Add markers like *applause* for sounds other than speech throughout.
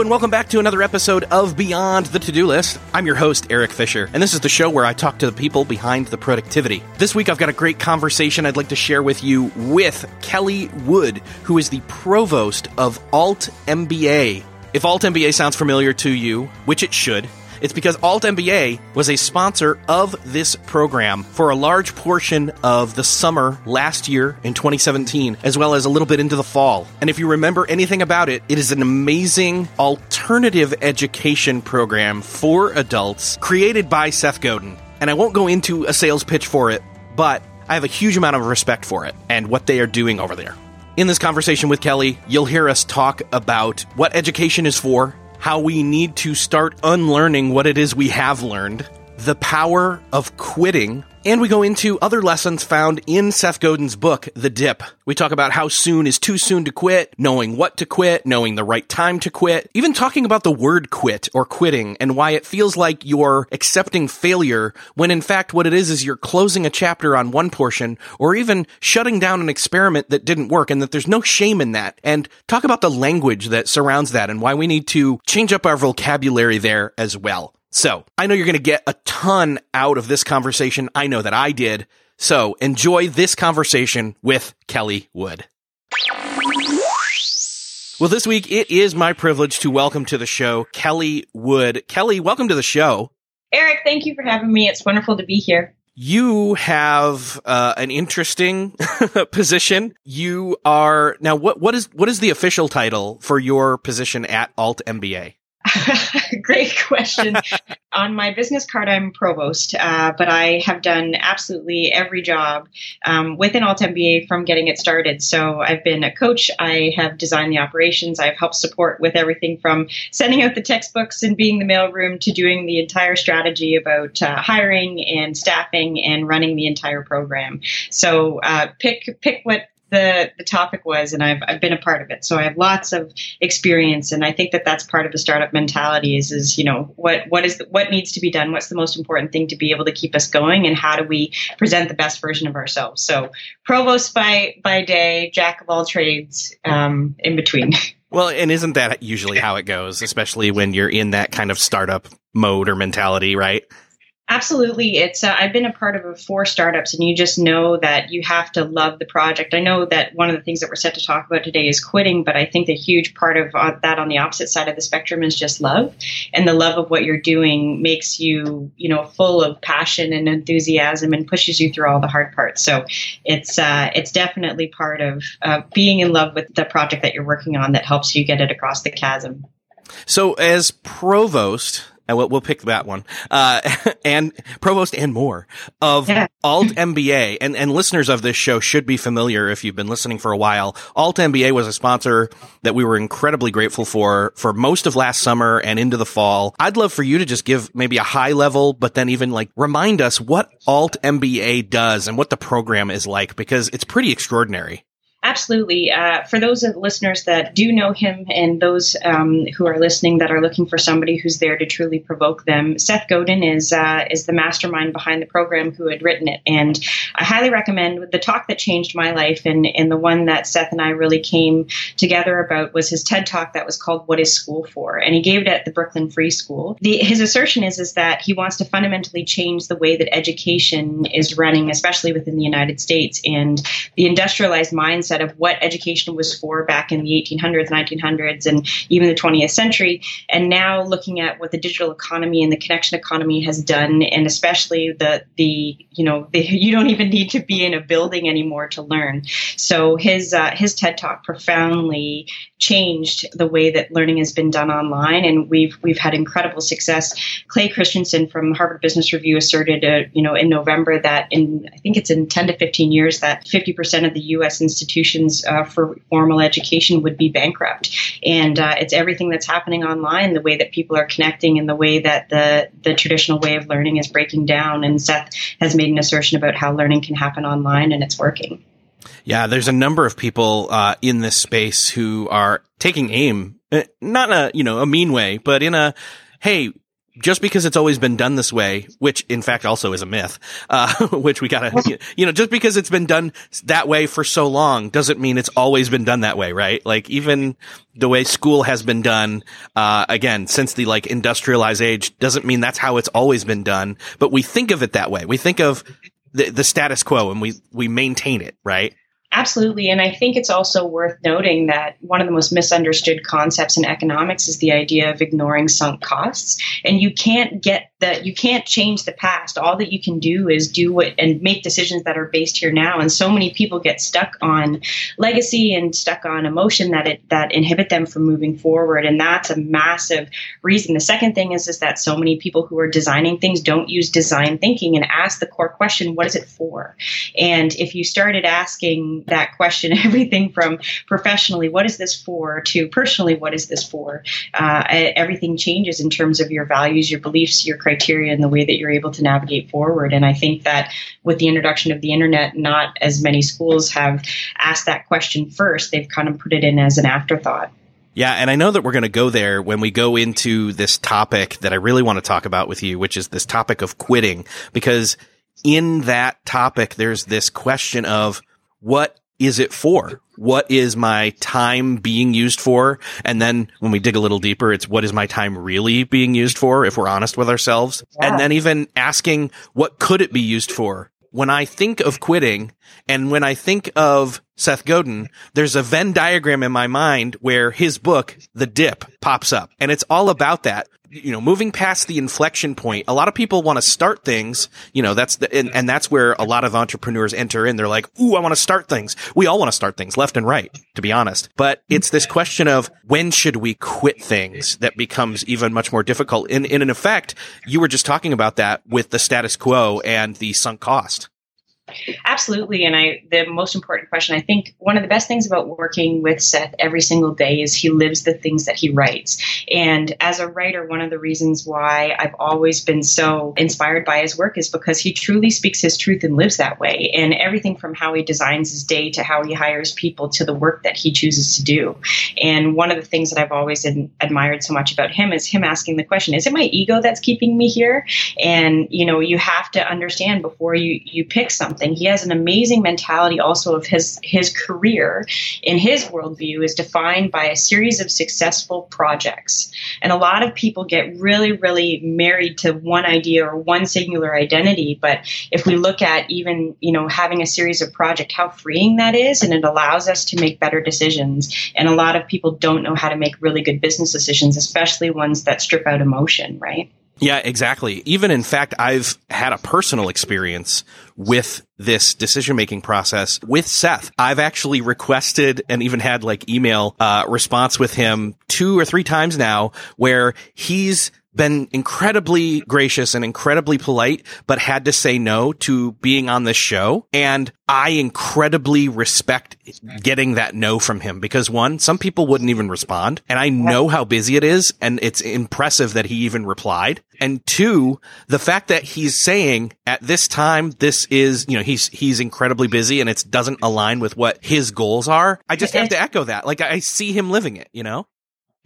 And welcome back to another episode of Beyond the To Do List. I'm your host, Erik Fisher, and this is the show where I talk to the people behind the productivity. This week, I've got a great conversation I'd like to share with you with Kelli Wood, who is the provost of Alt MBA. If altMBA sounds familiar to you, which it should, it's because altMBA was a sponsor of this program for a large portion of the summer last year in 2017, as well as a little bit into the fall. And if you remember anything about it, it is an amazing alternative education program for adults created by Seth Godin. And I won't go into a sales pitch for it, but I have a huge amount of respect for it and what they are doing over there. In this conversation with Kelli, you'll hear us talk about what education is for, how we need to start unlearning what it is we have learned, the power of quitting, and we go into other lessons found in Seth Godin's book, The Dip. We talk about how soon is too soon to quit, knowing what to quit, knowing the right time to quit, even talking about the word quit or quitting and why it feels like you're accepting failure when in fact what it is is you're closing a chapter on one portion or even shutting down an experiment that didn't work and that there's no shame in that. And talk about the language that surrounds that and why we need to change up our vocabulary there as well. So I know you're going to get a ton out of this conversation. I know that I did. So enjoy this conversation with Kelli Wood. Well, this week it is my privilege to welcome to the show Kelli Wood. Kelli, welcome to the show. Erik, thank you for having me. It's wonderful to be here. You have uh, an interesting *laughs* position. You are now what what is what is the official title for your position at altMBA? *laughs* Great question. On my business card, I'm provost, uh, but I have done absolutely every job um, within altMBA from getting it started. So I've been a coach, I have designed the operations, I've helped support with everything from sending out the textbooks and being the mailroom to doing the entire strategy about uh, hiring and staffing and running the entire program. So uh, pick pick what the the topic was, and I've I've been a part of it, so I have lots of experience, and I think that that's part of the startup mentality is is you know what what is the, what needs to be done, what's the most important thing to be able to keep us going, and how do we present the best version of ourselves. So provost by by day, jack of all trades um, in between. *laughs* Well, and isn't that usually how it goes, especially when you're in that kind of startup mode or mentality, right? Absolutely. It's uh, I've been a part of four startups and you just know that you have to love the project. I know that one of the things that we're set to talk about today is quitting, but I think the huge part of uh, that on the opposite side of the spectrum is just love. And the love of what you're doing makes you, you know, full of passion and enthusiasm and pushes you through all the hard parts. So it's uh, it's definitely part of uh, being in love with the project that you're working on that helps you get it across the chasm. So as provost, and we'll, we'll pick that one, uh, *laughs* and provost and more of Yeah. altMBA. And, and listeners of this show should be familiar if you've been listening for a while. altMBA was a sponsor that we were incredibly grateful for for most of last summer and into the fall. I'd love for you to just give maybe a high level, but then even like remind us what altMBA does and what the program is like because it's pretty extraordinary. Absolutely. Uh, for those listeners that do know him and those um, who are listening that are looking for somebody who's there to truly provoke them, Seth Godin is uh, is the mastermind behind the program who had written it. And I highly recommend the talk that changed my life and, and the one that Seth and I really came together about was his TED talk that was called What is School For? And he gave it at the Brooklyn Free School. The, his assertion is, is that he wants to fundamentally change the way that education is running, especially within the United States. And the industrialized mindset mindset of what education was for back in the 1800s, 1900s, and even the 20th century. And now looking at what the digital economy and the connection economy has done, and especially the the you know the, *laughs* you don't even need to be in a building anymore to learn. So his uh, his TED talk profoundly changed the way that learning has been done online, and we've we've had incredible success. Clay Christensen from Harvard Business Review asserted, uh, you know, in November that in I think it's in 10 to 15 years that 50 percent of the U.S. institutions uh, for formal education would be bankrupt, and uh, it's everything that's happening online, the way that people are connecting, and the way that the the traditional way of learning is breaking down. And Seth has made an assertion about how learning can happen online, and it's working. Yeah, there's a number of people uh, in this space who are taking aim, eh, not in a you know a mean way, but in a hey, just because it's always been done this way, which in fact also is a myth, uh, *laughs* which we gotta, you know, just because it's been done that way for so long doesn't mean it's always been done that way, right? Like even the way school has been done, uh, again, since the like industrialized age doesn't mean that's how it's always been done, but we think of it that way. We think of the, the status quo and we, we maintain it, right? Absolutely. And I think it's also worth noting that one of the most misunderstood concepts in economics is the idea of ignoring sunk costs. And you can't get that, you can't change the past. All that you can do is do what and make decisions that are based here now. And so many people get stuck on legacy and stuck on emotion that it, that inhibit them from moving forward. And that's a massive reason. The second thing is, is that so many people who are designing things don't use design thinking and ask the core question, what is it for? And if you started asking, that question *laughs* everything from professionally, what is this for, to personally, what is this for? Uh, everything changes in terms of your values, your beliefs, your criteria, and the way that you're able to navigate forward. And I think that with the introduction of the internet, not as many schools have asked that question first. They've kind of put it in as an afterthought. Yeah, and I know that we're going to go there when we go into this topic that I really want to talk about with you, which is this topic of quitting, because in that topic, there's this question of what is it for? What is my time being used for? And then when we dig a little deeper, it's what is my time really being used for if we're honest with ourselves? Yeah. And then even asking what could it be used for? When I think of quitting and when I think of Seth Godin, there's a Venn diagram in my mind where his book, The Dip, pops up. And it's all about that you know, moving past the inflection point, a lot of people want to start things, you know, that's the, and, and that's where a lot of entrepreneurs enter in. They're like, Ooh, I want to start things. We all want to start things left and right, to be honest. But it's this question of when should we quit things that becomes even much more difficult. In, in an effect, you were just talking about that with the status quo and the sunk cost. Absolutely. And I, the most important question, I think one of the best things about working with Seth every single day is he lives the things that he writes. And as a writer, one of the reasons why I've always been so inspired by his work is because he truly speaks his truth and lives that way. And everything from how he designs his day to how he hires people to the work that he chooses to do. And one of the things that I've always admired so much about him is him asking the question, is it my ego that's keeping me here? And, you know, you have to understand before you, you pick something something. He has an amazing mentality also of his his career in his worldview is defined by a series of successful projects. And a lot of people get really, really married to one idea or one singular identity. But if we look at even, you know, having a series of projects, how freeing that is, and it allows us to make better decisions. And a lot of people don't know how to make really good business decisions, especially ones that strip out emotion, right? Yeah, exactly. Even in fact, I've had a personal experience with this decision making process with Seth. I've actually requested and even had like email uh, response with him two or three times now where he's been incredibly gracious and incredibly polite, but had to say no to being on this show. And I incredibly respect getting that no from him because one, some people wouldn't even respond. And I know how busy it is. And it's impressive that he even replied. And two, the fact that he's saying at this time, this is, you know, he's, he's incredibly busy and it doesn't align with what his goals are. I just have to echo that. Like I see him living it, you know?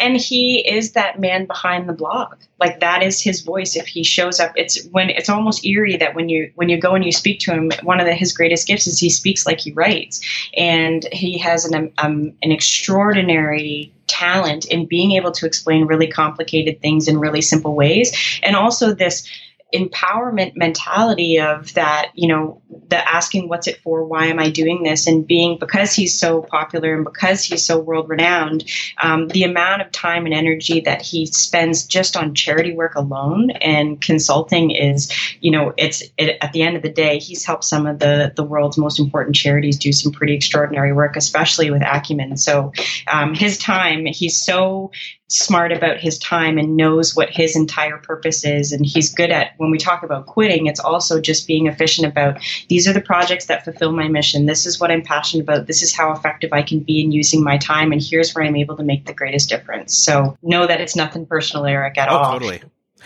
And he is that man behind the blog. Like that is his voice. If he shows up it's when it's almost eerie that when you when you go and you speak to him one of the, his greatest gifts is he speaks like he writes. And he has an um, an extraordinary talent in being able to explain really complicated things in really simple ways. And also this empowerment mentality of that, you know, the asking what's it for, why am I doing this, and being because he's so popular and because he's so world renowned, um, the amount of time and energy that he spends just on charity work alone and consulting is, you know, it's it, at the end of the day, he's helped some of the the world's most important charities do some pretty extraordinary work, especially with acumen. So um, his time, he's so smart about his time and knows what his entire purpose is. And he's good at, when we talk about quitting, it's also just being efficient about these are the projects that fulfill my mission. This is what I'm passionate about. This is how effective I can be in using my time. And here's where I'm able to make the greatest difference. So know that it's nothing personal, Erik, at oh, all. Totally.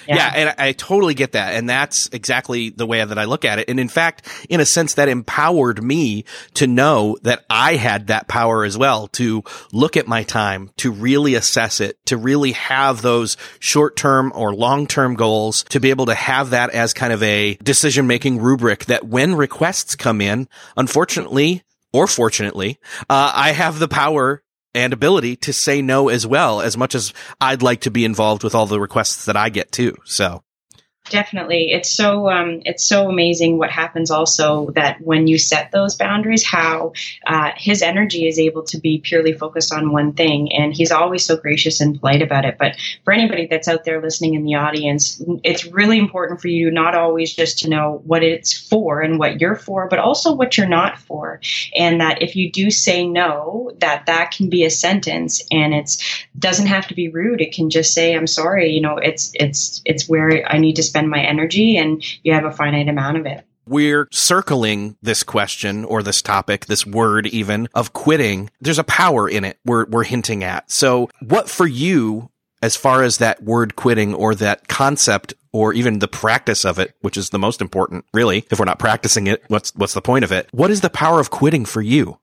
Yeah. and I totally get that. And that's exactly the way that I look at it. And in fact, in a sense, that empowered me to know that I had that power as well to look at my time, to really assess it, to really have those short term or long term goals, to be able to have that as kind of a decision making rubric that when requests come in, unfortunately, or fortunately, uh, I have the power and ability to say no as well, as much as I'd like to be involved with all the requests that I get too. So definitely. It's so um, it's so amazing what happens also that when you set those boundaries how uh, his energy is able to be purely focused on one thing and he's always so gracious and polite about it. But for anybody that's out there listening in the audience it's really important for you not always just to know what it's for and what you're for but also what you're not for. And that if you do say no that that can be a sentence and it's doesn't have to be rude. It can just say i'm sorry you know it's it's it's where i need to spend spend my energy and you have a finite amount of it. We're circling this question or this topic, this word even of quitting. There's a power in it we're, we're hinting at. So what for you, as far as that word quitting or that concept or even the practice of it, which is the most important, really, if we're not practicing it, what's, what's the point of it? What is the power of quitting for you?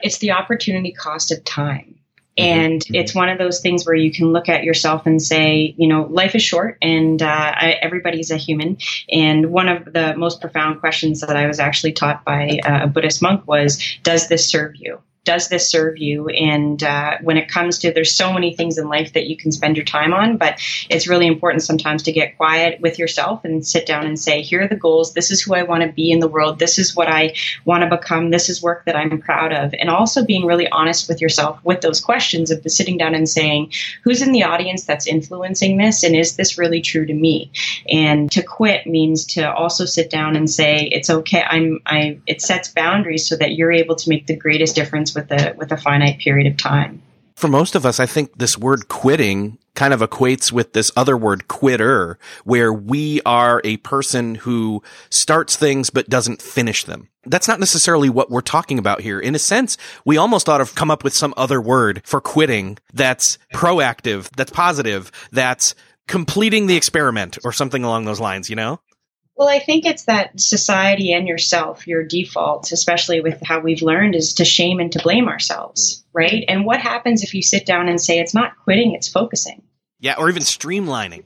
It's the opportunity cost of time. Mm-hmm. And mm-hmm. it's one of those things where you can look at yourself and say, you know, life is short and uh, I, everybody's a human. And one of the most profound questions that I was actually taught by uh, a Buddhist monk was, does this serve you? Does this serve you? And uh, when it comes to, there's so many things in life that you can spend your time on, but it's really important sometimes to get quiet with yourself and sit down and say, here are the goals. This is who I want to be in the world. This is what I want to become. This is work that I'm proud of. And also being really honest with yourself with those questions of sitting down and saying, who's in the audience that's influencing this? And is this really true to me? And to quit means to also sit down and say, it's okay. I'm, I, it sets boundaries so that you're able to make the greatest difference with a with a finite period of time. For most of us, I think this word quitting kind of equates with this other word quitter, where we are a person who starts things but doesn't finish them. That's not necessarily what we're talking about here. In a sense, we almost ought to come up with some other word for quitting that's proactive, that's positive, that's completing the experiment or something along those lines, you know? Well, I think it's that society and yourself, your default, especially with how we've learned, is to shame and to blame ourselves, mm. right? And what happens if you sit down and say it's not quitting, it's focusing? Yeah, or even streamlining.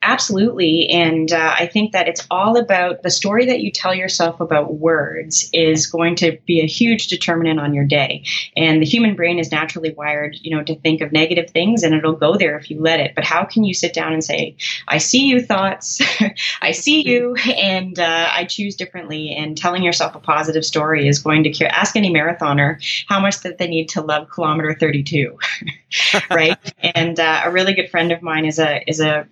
Absolutely. And uh, I think that it's all about the story that you tell yourself about words is going to be a huge determinant on your day. And the human brain is naturally wired, you know, to think of negative things and it'll go there if you let it. But how can you sit down and say, I see you thoughts, *laughs* I see you, and uh, I choose differently. And telling yourself a positive story is going to cure. Ask any marathoner how much that they need to love kilometer 32. *laughs* right? and uh, a really good friend of mine is a is a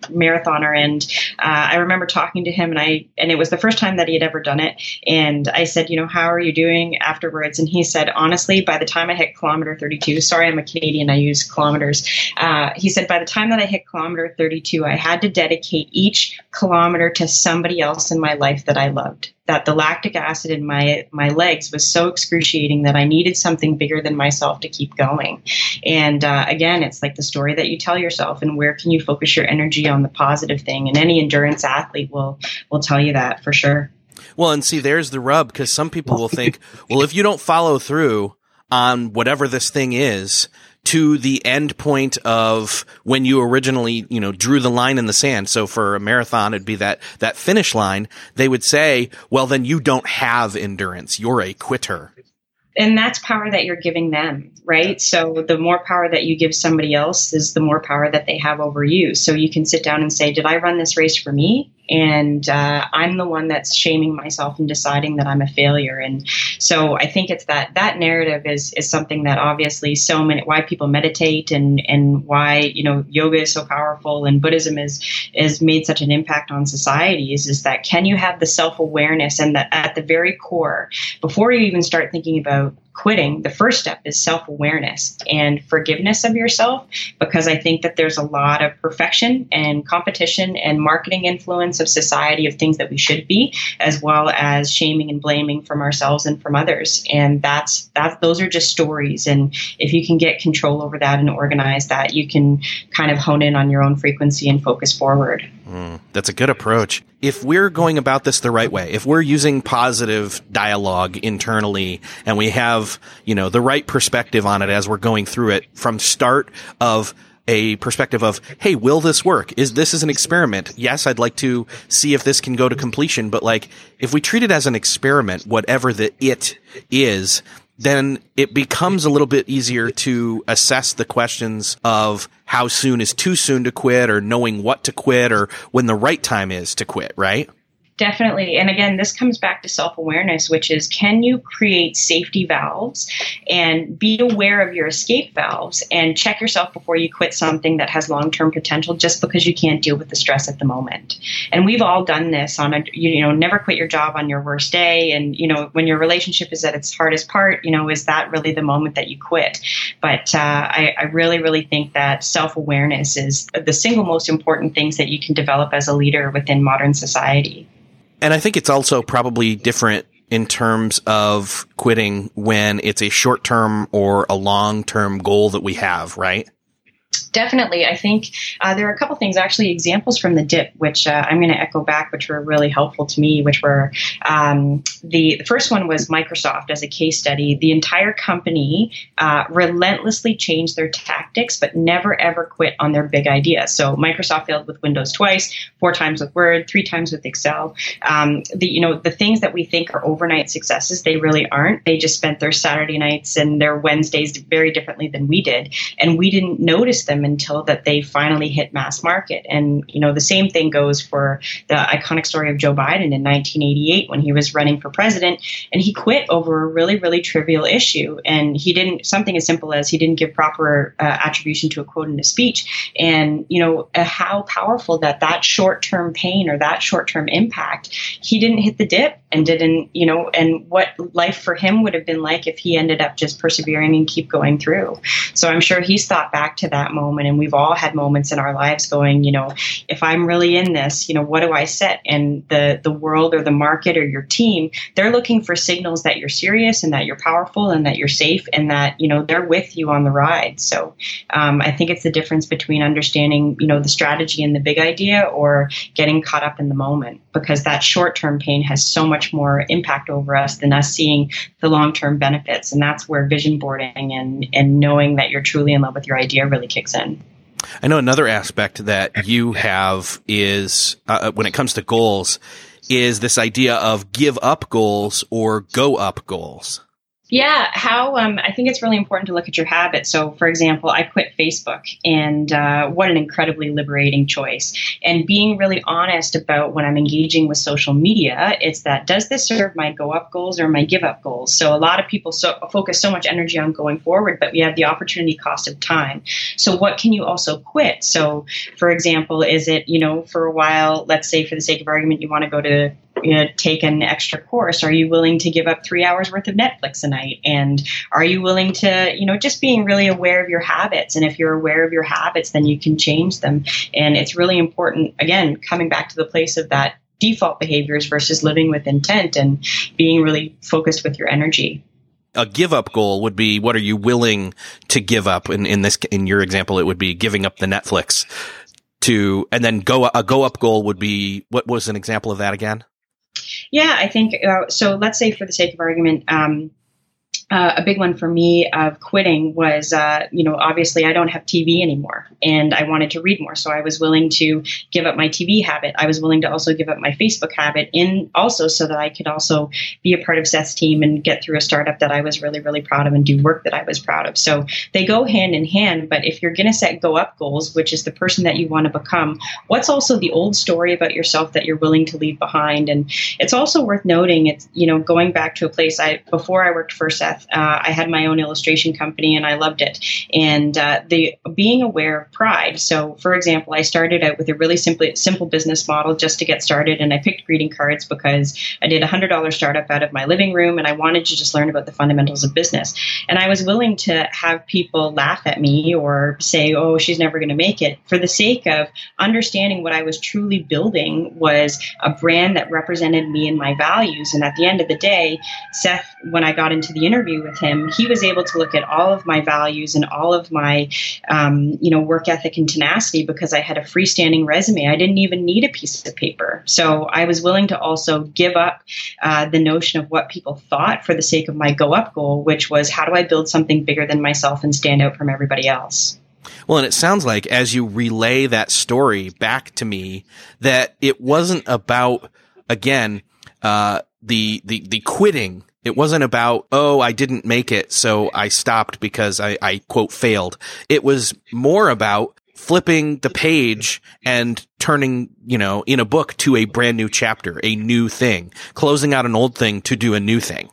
marathoner, and uh, I remember talking to him, and I and it was the first time that he had ever done it, and I said, you know, how are you doing afterwards? And he said, honestly, by the time I hit kilometer 32, sorry, I'm a Canadian, I use kilometers. Uh, he said, by the time that I hit kilometer 32, I had to dedicate each kilometer to somebody else in my life that I loved that the lactic acid in my my legs was so excruciating that I needed something bigger than myself to keep going. And uh, again, it's like the story that you tell yourself, and where can you focus your energy on the positive thing? And any endurance athlete will will tell you that for sure. Well, and see, there's the rub because some people will think, well, if you don't follow through on whatever this thing is, to the end point of when you originally, you know, drew the line in the sand. So for a marathon, it'd be that, that finish line. They would say, well, then you don't have endurance. You're a quitter. And that's power that you're giving them, right? So the more power that you give somebody else is the more power that they have over you. So you can sit down and say, did I run this race for me? And uh, I'm the one that's shaming myself and deciding that I'm a failure. And so I think it's that that narrative is is something that obviously so many why people meditate and and why you know yoga is so powerful and Buddhism is is made such an impact on societies is that can you have the self awareness and that at the very core before you even start thinking about quitting, the first step is self awareness and forgiveness of yourself because I think that there's a lot of perfection and competition and marketing influence of society of things that we should be, as well as shaming and blaming from ourselves and from others. And that's that those are just stories. And if you can get control over that and organize that, you can kind of hone in on your own frequency and focus forward. That's a good approach. If we're going about this the right way, if we're using positive dialogue internally and we have, you know, the right perspective on it as we're going through it from start of a perspective of, hey, will this work? Is this is an experiment? Yes, I'd like to see if this can go to completion, but like if we treat it as an experiment, whatever the it is, then it becomes a little bit easier to assess the questions of how soon is too soon to quit or knowing what to quit or when the right time is to quit, right? Definitely. And again, this comes back to self awareness, which is can you create safety valves and be aware of your escape valves and check yourself before you quit something that has long term potential just because you can't deal with the stress at the moment. And we've all done this on a, you know, never quit your job on your worst day. And, you know, when your relationship is at its hardest part, you know, is that really the moment that you quit? But uh, I, I really, really think that self awareness is the single most important things that you can develop as a leader within modern society. And I think it's also probably different in terms of quitting when it's a short term or a long term goal that we have, right? Definitely. I think uh, there are a couple things, actually, examples from the dip, which uh, I'm going to echo back, which were really helpful to me, which were um, the, the first one was Microsoft as a case study. The entire company uh, relentlessly changed their tactics, but never ever quit on their big idea. So Microsoft failed with Windows twice, four times with Word, three times with Excel. Um, the you know the things that we think are overnight successes, they really aren't. They just spent their Saturday nights and their Wednesdays very differently than we did, and we didn't notice them until that they finally hit mass market. And, you know, the same thing goes for the iconic story of Joe Biden in 1988 when he was running for president and he quit over a really, really trivial issue. And he didn't, something as simple as he didn't give proper uh, attribution to a quote in a speech. And, you know, uh, how powerful that that short term pain or that short term impact, he didn't hit the dip and didn't, you know, and what life for him would have been like if he ended up just persevering and keep going through. So I'm sure he's thought back to that moment and we've all had moments in our lives going you know if i'm really in this you know what do i set? And the the world or the market or your team they're looking for signals that you're serious and that you're powerful and that you're safe and that you know they're with you on the ride. So um, i think it's the difference between understanding you know the strategy and the big idea or getting caught up in the moment because that short term pain has so much more impact over us than us seeing the long term benefits. And that's where vision boarding and and knowing that you're truly in love with your idea really kicks in I know another aspect that you have is uh, uh, when it comes to goals is this idea of give up goals or go up goals. Yeah, how um, I think it's really important to look at your habits. So, for example, I quit Facebook, and uh, what an incredibly liberating choice. And being really honest about when I'm engaging with social media, it's that does this serve my go up goals or my give up goals? So, a lot of people so, focus so much energy on going forward, but we have the opportunity cost of time. So, what can you also quit? So, for example, is it, you know, for a while, let's say for the sake of argument, you want to go to you know, take an extra course? Are you willing to give up three hours worth of Netflix a night? And are you willing to, you know, just being really aware of your habits? And if you're aware of your habits, then you can change them. And it's really important, again, coming back to the place of that default behaviors versus living with intent and being really focused with your energy a give up goal would be what are you willing to give up in, in this in your example it would be giving up the netflix to and then go a go up goal would be what was an example of that again yeah, I think uh, so. Let's say, for the sake of argument, um, uh, a big one for me of quitting was, uh, you know, obviously I don't have TV anymore and I wanted to read more. So I was willing to give up my TV habit. I was willing to also give up my Facebook habit in also so that I could also be a part of Seth's team and get through a startup that I was really, really proud of and do work that I was proud of. So they go hand in hand. But if you're going to set go up goals, which is the person that you want to become, what's also the old story about yourself that you're willing to leave behind? And it's also worth noting it's, you know, going back to a place I, before I worked for Seth, uh, I had my own illustration company and I loved it. And uh, the being aware of pride. So, for example, I started out with a really simple simple business model just to get started, and I picked greeting cards because I did a hundred dollar startup out of my living room, and I wanted to just learn about the fundamentals of business. And I was willing to have people laugh at me or say, "Oh, she's never going to make it," for the sake of understanding what I was truly building was a brand that represented me and my values. And at the end of the day, Seth, when I got into the interview interview with him, he was able to look at all of my values and all of my, um, you know, work ethic and tenacity because I had a freestanding resume. I didn't even need a piece of paper. So I was willing to also give up uh, the notion of what people thought for the sake of my go up goal, which was how do I build something bigger than myself and stand out from everybody else. Well, and it sounds like as you relay that story back to me, that it wasn't about, again, uh, the, the, the quitting it wasn't about, oh, I didn't make it, so I stopped because I, I quote failed. It was more about flipping the page and turning, you know, in a book to a brand new chapter, a new thing, closing out an old thing to do a new thing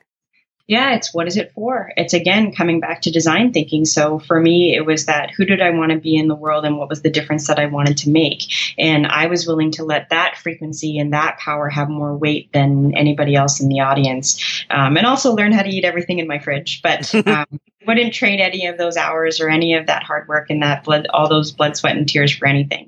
yeah, it's what is it for? It's again coming back to design thinking. So for me, it was that who did I want to be in the world and what was the difference that I wanted to make? And I was willing to let that frequency and that power have more weight than anybody else in the audience. Um, and also learn how to eat everything in my fridge. But *laughs* um, wouldn't trade any of those hours or any of that hard work and that blood, all those blood, sweat, and tears for anything.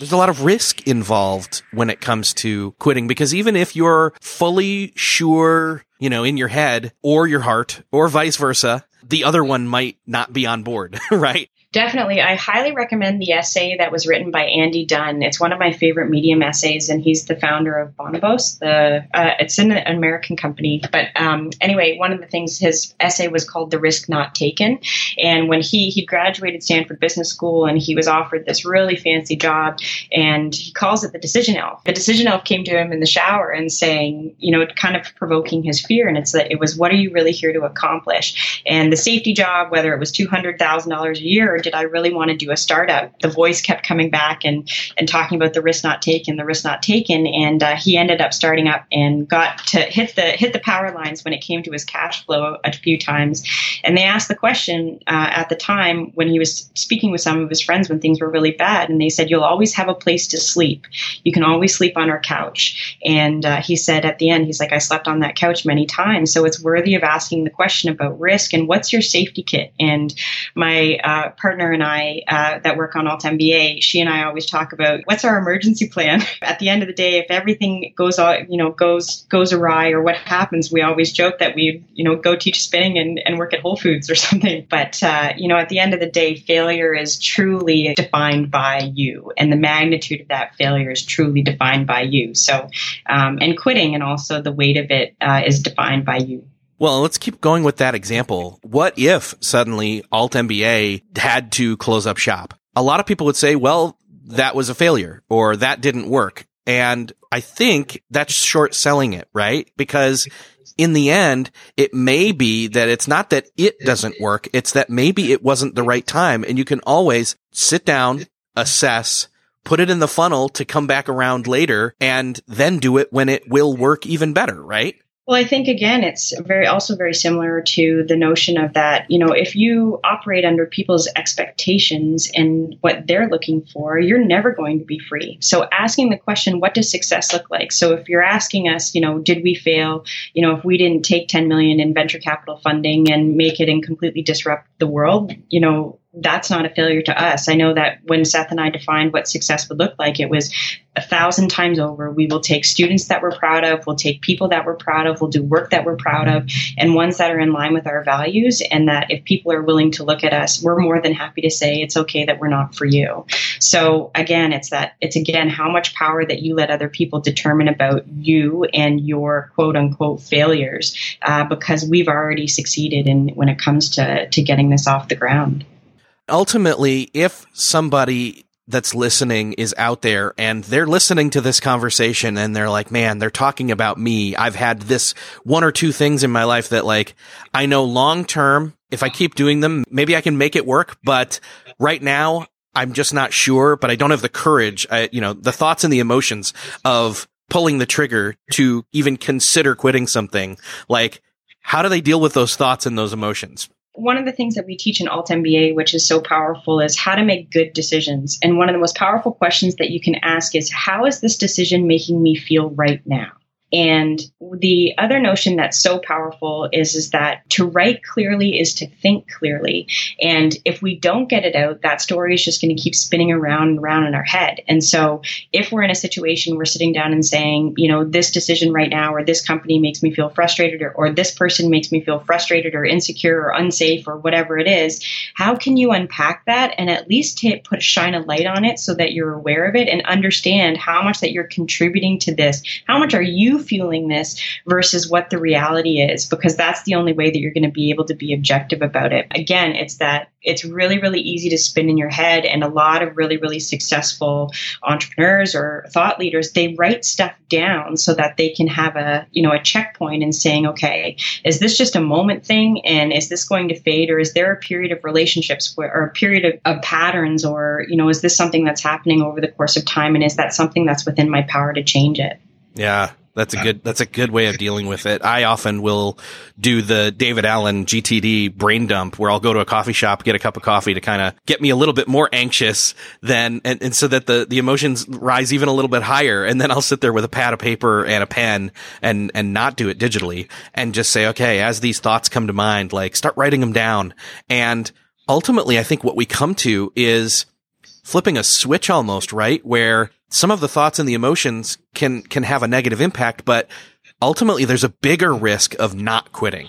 There's a lot of risk involved when it comes to quitting because even if you're fully sure, you know, in your head or your heart or vice versa, the other one might not be on board, *laughs* right? Definitely. I highly recommend the essay that was written by Andy Dunn. It's one of my favorite Medium essays, and he's the founder of Bonobos. The uh, It's an American company. But um, anyway, one of the things, his essay was called The Risk Not Taken. And when he, he graduated Stanford Business School and he was offered this really fancy job, and he calls it the decision elf. The decision elf came to him in the shower and saying, you know, kind of provoking his fear. And it's that it was, what are you really here to accomplish? And the safety job, whether it was $200,000 a year did I really want to do a startup? The voice kept coming back and and talking about the risk not taken, the risk not taken, and uh, he ended up starting up and got to hit the hit the power lines when it came to his cash flow a few times. And they asked the question uh, at the time when he was speaking with some of his friends when things were really bad, and they said, "You'll always have a place to sleep. You can always sleep on our couch." And uh, he said at the end, he's like, "I slept on that couch many times." So it's worthy of asking the question about risk and what's your safety kit. And my uh, partner and I uh, that work on altMBA, she and I always talk about what's our emergency plan. *laughs* At the end of the day, if everything goes you know goes goes awry or what happens, we always joke that we you know go teach spinning and, and work at Whole Foods or *laughs* something. But uh, you know, at the end of the day, failure is truly defined by you, and the magnitude of that failure is truly defined by you. So, um, and quitting and also the weight of it uh, is defined by you. Well, let's keep going with that example. What if suddenly altMBA had to close up shop? A lot of people would say, well, that was a failure or that didn't work. And I think that's short selling it, right? Because in the end, it may be that it's not that it doesn't work. It's that maybe it wasn't the right time and you can always sit down, assess, put it in the funnel to come back around later and then do it when it will work even better, right? Well, I think again, it's very also very similar to the notion of that, you know, if you operate under people's expectations and what they're looking for, you're never going to be free. So asking the question, what does success look like? So if you're asking us, you know, did we fail? You know, if we didn't take 10 million in venture capital funding and make it and completely disrupt the world, you know, that's not a failure to us. I know that when Seth and I defined what success would look like, it was a thousand times over. We will take students that we're proud of, we'll take people that we're proud of, we'll do work that we're proud of, and ones that are in line with our values. And that if people are willing to look at us, we're more than happy to say it's okay that we're not for you. So again, it's that, it's again how much power that you let other people determine about you and your quote unquote failures, uh, because we've already succeeded in when it comes to, to getting this off the ground ultimately, if somebody that's listening is out there and they're listening to this conversation and they're like, man, they're talking about me. I've had this one or two things in my life that like, I know long term, if I keep doing them, maybe I can make it work. But right now, I'm just not sure, but I don't have the courage, I, you know, the thoughts and the emotions of pulling the trigger to even consider quitting something. Like, how do they deal with those thoughts and those emotions? One of the things that we teach in altMBA, which is so powerful, is how to make good decisions. And one of the most powerful questions that you can ask is, how is this decision making me feel right now? And the other notion that's so powerful is, is that to write clearly is to think clearly. And if we don't get it out, that story is just going to keep spinning around and around in our head. And so if we're in a situation, we're sitting down and saying, you know, this decision right now, or this company makes me feel frustrated, or, or this person makes me feel frustrated or insecure or unsafe or whatever it is, how can you unpack that and at least hit, put shine a light on it so that you're aware of it and understand how much that you're contributing to this? How much are you feeling this versus what the reality is, because that's the only way that you're going to be able to be objective about it. Again, it's that it's really, really easy to spin in your head. And a lot of really, really successful entrepreneurs or thought leaders, they write stuff down so that they can have a, you know, a checkpoint in saying, okay, is this just a moment thing? And is this going to fade? Or is there a period of relationships where, or a period of, of patterns? Or, you know, is this something that's happening over the course of time? And is that something that's within my power to change it? Yeah. That's a good. That's a good way of dealing with it. I often will do the David Allen GTD brain dump, where I'll go to a coffee shop, get a cup of coffee to kind of get me a little bit more anxious than, and, and so that the the emotions rise even a little bit higher, and then I'll sit there with a pad of paper and a pen and and not do it digitally, and just say, okay, as these thoughts come to mind, like start writing them down, and ultimately, I think what we come to is flipping a switch almost, right? Where some of the thoughts and the emotions can, can have a negative impact, but ultimately there's a bigger risk of not quitting.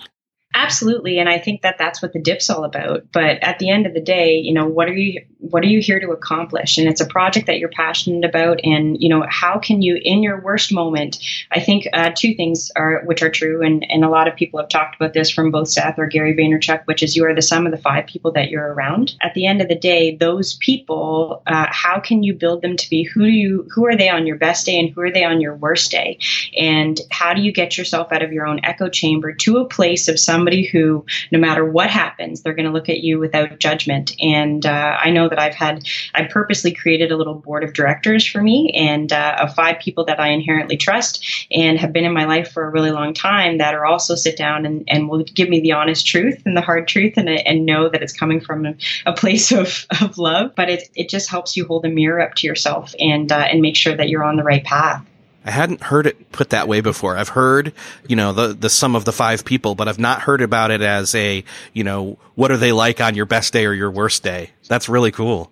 Absolutely, and I think that that's what the dip's all about. But at the end of the day, you know, what are you what are you here to accomplish? And it's a project that you're passionate about. And you know, how can you, in your worst moment, I think uh, two things are which are true, and and a lot of people have talked about this from both Seth or Gary Vaynerchuk, which is you are the sum of the five people that you're around. At the end of the day, those people, uh, how can you build them to be who do you who are they on your best day and who are they on your worst day? And how do you get yourself out of your own echo chamber to a place of somebody who, no matter what happens, they're going to look at you without judgment. And uh, I know that I've had, I purposely created a little board of directors for me and uh, of five people that I inherently trust and have been in my life for a really long time that are also sit down and, and will give me the honest truth and the hard truth and, and know that it's coming from a, a place of, of love. But it, it just helps you hold a mirror up to yourself and, uh, and make sure that you're on the right path. I hadn't heard it put that way before. I've heard, you know, the, the sum of the five people, but I've not heard about it as a, you know, what are they like on your best day or your worst day? That's really cool.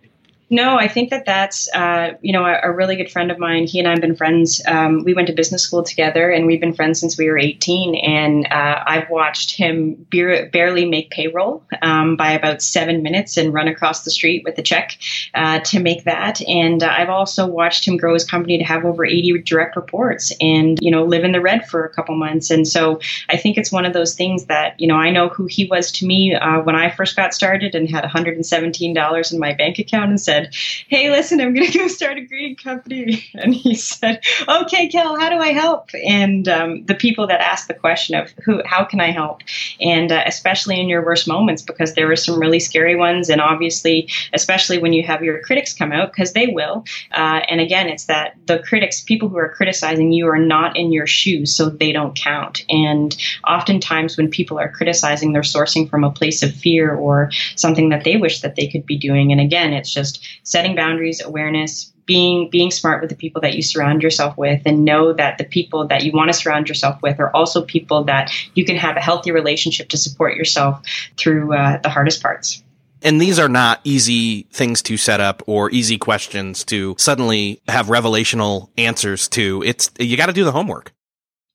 No, I think that that's uh, you know a, a, really good friend of mine. He and I have been friends. Um, we went to business school together, and we've been friends since we were 18. And uh, I've watched him be- barely make payroll um, by about seven minutes and run across the street with a check uh, to make that. And uh, I've also watched him grow his company to have over 80 direct reports, and you know live in the red for a couple months. And so I think it's one of those things that you know I know who he was to me uh, when I first got started and had 117 dollars in my bank account and said said, Hey, listen, I'm going *laughs* to go start a green company. *laughs* And he said, Okay, Kel, how do I help? And um, the people that ask the question of who, how can I help? And uh, especially in your worst moments, because there were some really scary ones. And obviously, especially when you have your critics come out, because they will. Uh, and again, it's that the critics, people who are criticizing you, are not in your shoes, so they don't count. And oftentimes, when people are criticizing, they're sourcing from a place of fear or something that they wish that they could be doing. And again, it's just setting boundaries, awareness, being being smart with the people that you surround yourself with and know that the people that you want to surround yourself with are also people that you can have a healthy relationship to support yourself through uh, the hardest parts. And these are not easy things to set up or easy questions to suddenly have revelational answers to. It's you got to do the homework.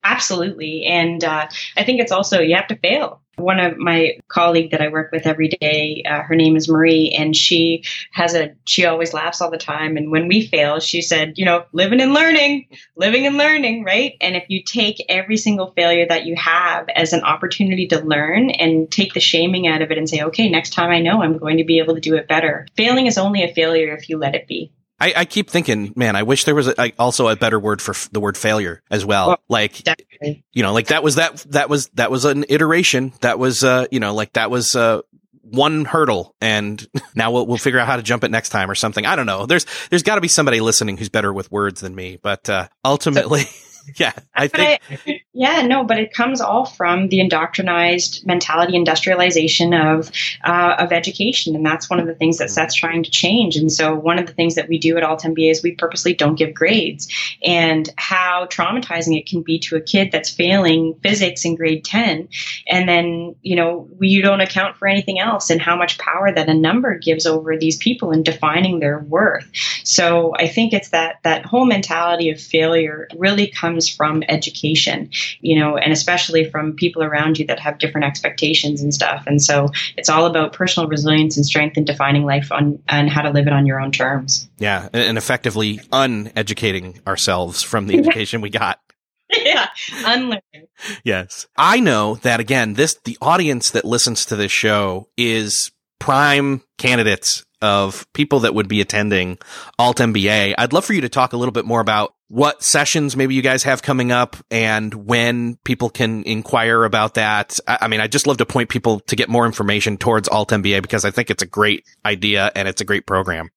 Absolutely. And uh, i think it's also you have to fail one of my colleague that I work with every day, uh, her name is Marie, and she has a she always laughs all the time. And when we fail, she said, you know, living and learning, living and learning, right? And if you take every single failure that you have as an opportunity to learn and take the shaming out of it and say, okay, next time I know I'm going to be able to do it better. Failing is only a failure if you let it be. I, I, keep thinking, man, I wish there was a, also a better word for f- the word failure as well. well like, definitely. you know, like that was that, that was, that was an iteration. That was, uh, you know, like that was, uh, one hurdle and *laughs* now we'll, we'll figure out how to jump it next time or something. I don't know. There's, there's gotta be somebody listening who's better with words than me, but, uh, ultimately. So- *laughs* yeah, I think. I, *laughs* yeah, no, but it comes all from the indoctrinized mentality, industrialization of uh, of education, and that's one of the things that Seth's trying to change. And so, one of the things that we do at altMBA is we purposely don't give grades, and how traumatizing it can be to a kid that's failing physics in grade ten, and then you know you don't account for anything else, and how much power that a number gives over these people in defining their worth. So, I think it's that that whole mentality of failure really comes comes from education, you know, and especially from people around you that have different expectations and stuff. And so it's all about personal resilience and strength and defining life on and how to live it on your own terms. Yeah, and effectively uneducating ourselves from the education we got. *laughs* yeah, unlearning. Yes. I know that again, this the audience that listens to this show is prime candidates of people that would be attending altMBA. I'd love for you to talk a little bit more about what sessions maybe you guys have coming up and when people can inquire about that. I mean, I just love to point people to get more information towards altMBA because I think it's a great idea and it's a great program.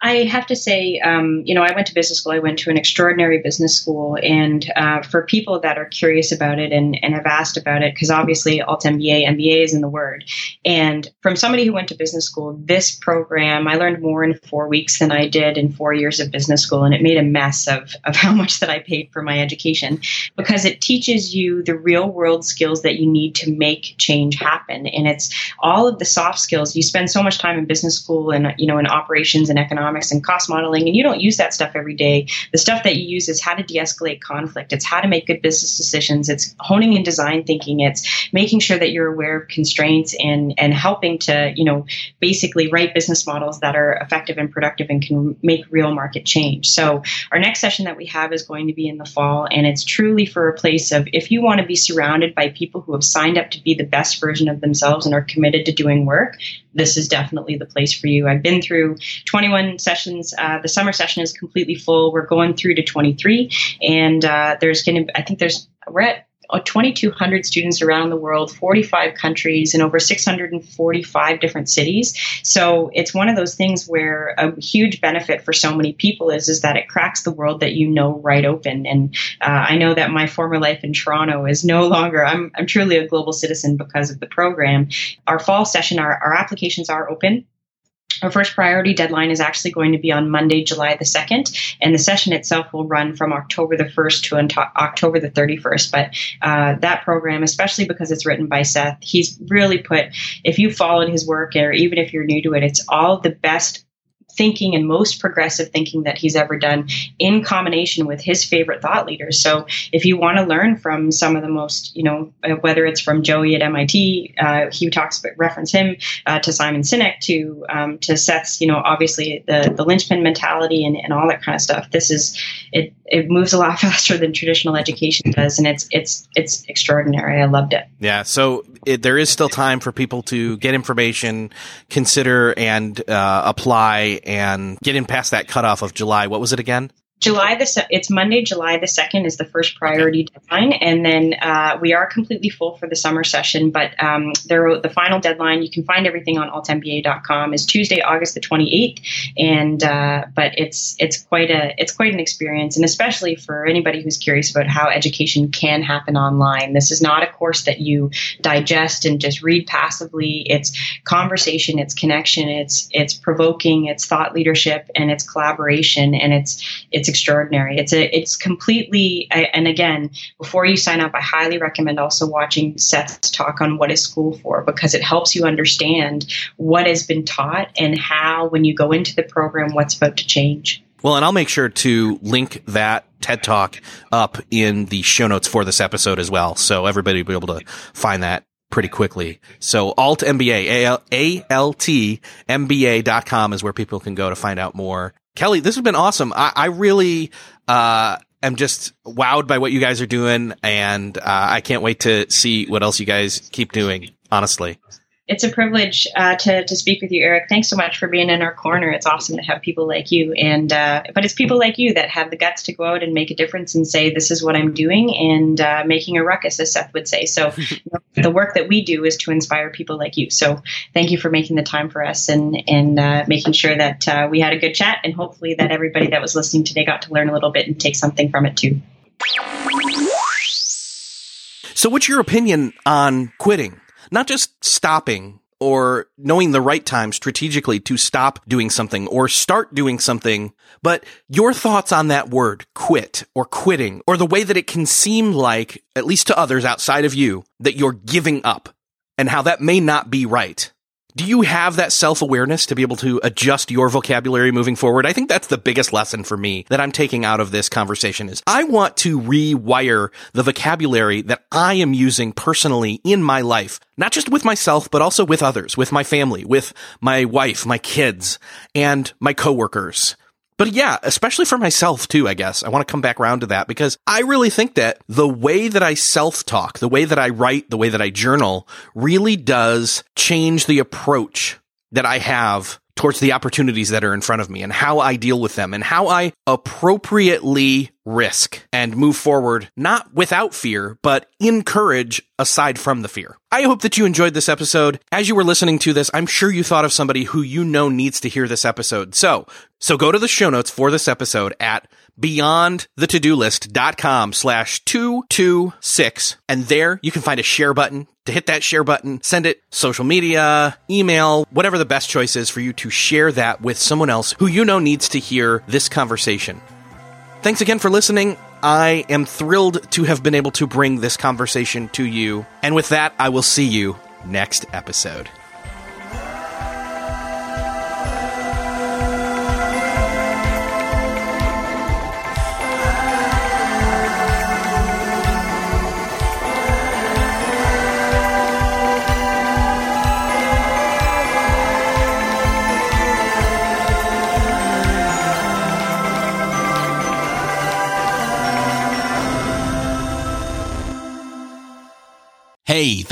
I have to say, um, you know, I went to business school. I went to an extraordinary business school. And uh, for people that are curious about it and, and have asked about it, because obviously altMBA, MBA is in the word. And from somebody who went to business school, this program, I learned more in four weeks than I did in four years of business school. And it made a mess of, of how much that I paid for my education because it teaches you the real world skills that you need to make change happen. And it's all of the soft skills. You spend so much time in business school and, you know, in operations and economics economics and cost modeling, and you don't use that stuff every day. The stuff that you use is how to de escalate conflict, it's how to make good business decisions, it's honing in design thinking, it's making sure that you're aware of constraints and, and helping to, you know, basically write business models that are effective and productive and can make real market change. So, our next session that we have is going to be in the fall, and it's truly for a place of if you want to be surrounded by people who have signed up to be the best version of themselves and are committed to doing work, this is definitely the place for you. I've been through 21 sessions. Uh, the summer session is completely full. We're going through to 23, and uh, there's going to. I think there's we're at 2,200 students around the world, 45 countries, in over 645 different cities. So it's one of those things where a huge benefit for so many people is is that it cracks the world that you know right open. And uh, I know that my former life in Toronto is no longer. I'm I'm truly a global citizen because of the program. Our fall session, our, our applications are open. Our first priority deadline is actually going to be on Monday, July the 2nd, and the session itself will run from October the 1st to October the 31st. But uh, that program, especially because it's written by Seth, he's really put, if you followed his work or even if you're new to it, it's all the best thinking and most progressive thinking that he's ever done in combination with his favorite thought leaders. So if you want to learn from some of the most, you know, uh, whether it's from Joi at MIT, uh, he talks about reference him uh, to Simon Sinek to um, to Seth's, you know, obviously the the linchpin mentality and, and all that kind of stuff. This is it. It moves a lot *laughs* faster than traditional education does, and it's it's it's extraordinary. I loved it. Yeah. So it, there is still time for people to get information, consider, and uh, apply and get in past that cutoff of July. What was it again? July the it's Monday, July the second is the first priority okay. deadline, and then uh, we are completely full for the summer session. But um, there, the final deadline you can find everything on altmba.com is Tuesday, August the twenty eighth, and uh, but it's it's quite a it's quite an experience, and especially for anybody who's curious about how education can happen online. This is not a course that you digest and just read passively. It's conversation, it's connection, it's it's provoking, it's thought leadership, and it's collaboration, and it's it's it's extraordinary. It's a it's completely and again, before you sign up, I highly recommend also watching Seth's talk on what is school for because it helps you understand what has been taught and how when you go into the program what's about to change. Well, and I'll make sure to link that TED Talk up in the show notes for this episode as well. So everybody will be able to find that pretty quickly. So alt MBA, dot com is where people can go to find out more. Kelli, this has been awesome. I, I really, uh, am just wowed by what you guys are doing and, uh, I can't wait to see what else you guys keep doing, honestly it's a privilege uh, to, to speak with you, Erik. Thanks so much for being in our corner. It's awesome to have people like you, and uh, but it's people like you that have the guts to go out and make a difference and say, "This is what I'm doing," and uh, making a ruckus, as Seth would say. So, *laughs* the work that we do is to inspire people like you. So, thank you for making the time for us and and uh, making sure that uh, we had a good chat, and hopefully that everybody that was listening today got to learn a little bit and take something from it too. So, what's your opinion on quitting? Not just stopping or knowing the right time strategically to stop doing something or start doing something, but your thoughts on that word, quit or quitting, or the way that it can seem like, at least to others outside of you, that you're giving up and how that may not be right. Do you have that self awareness to be able to adjust your vocabulary moving forward? I think that's the biggest lesson for me that I'm taking out of this conversation is I want to rewire the vocabulary that I am using personally in my life, not just with myself, but also with others, with my family, with my wife, my kids, and my coworkers. But yeah, especially for myself too, I guess. I want to come back around to that because I really think that the way that I self talk, the way that I write, the way that I journal really does change the approach that I have towards the opportunities that are in front of me and how I deal with them and how I appropriately risk and move forward, not without fear, but in courage aside from the fear. I hope that you enjoyed this episode. As you were listening to this, I'm sure you thought of somebody who you know needs to hear this episode. So, so go to the show notes for this episode at beyondthetodolist.com slash 226. And there you can find a share button to hit that share button, send it social media, email, whatever the best choice is for you to share that with someone else who you know needs to hear this conversation. Thanks again for listening. I am thrilled to have been able to bring this conversation to you. And with that, I will see you next episode.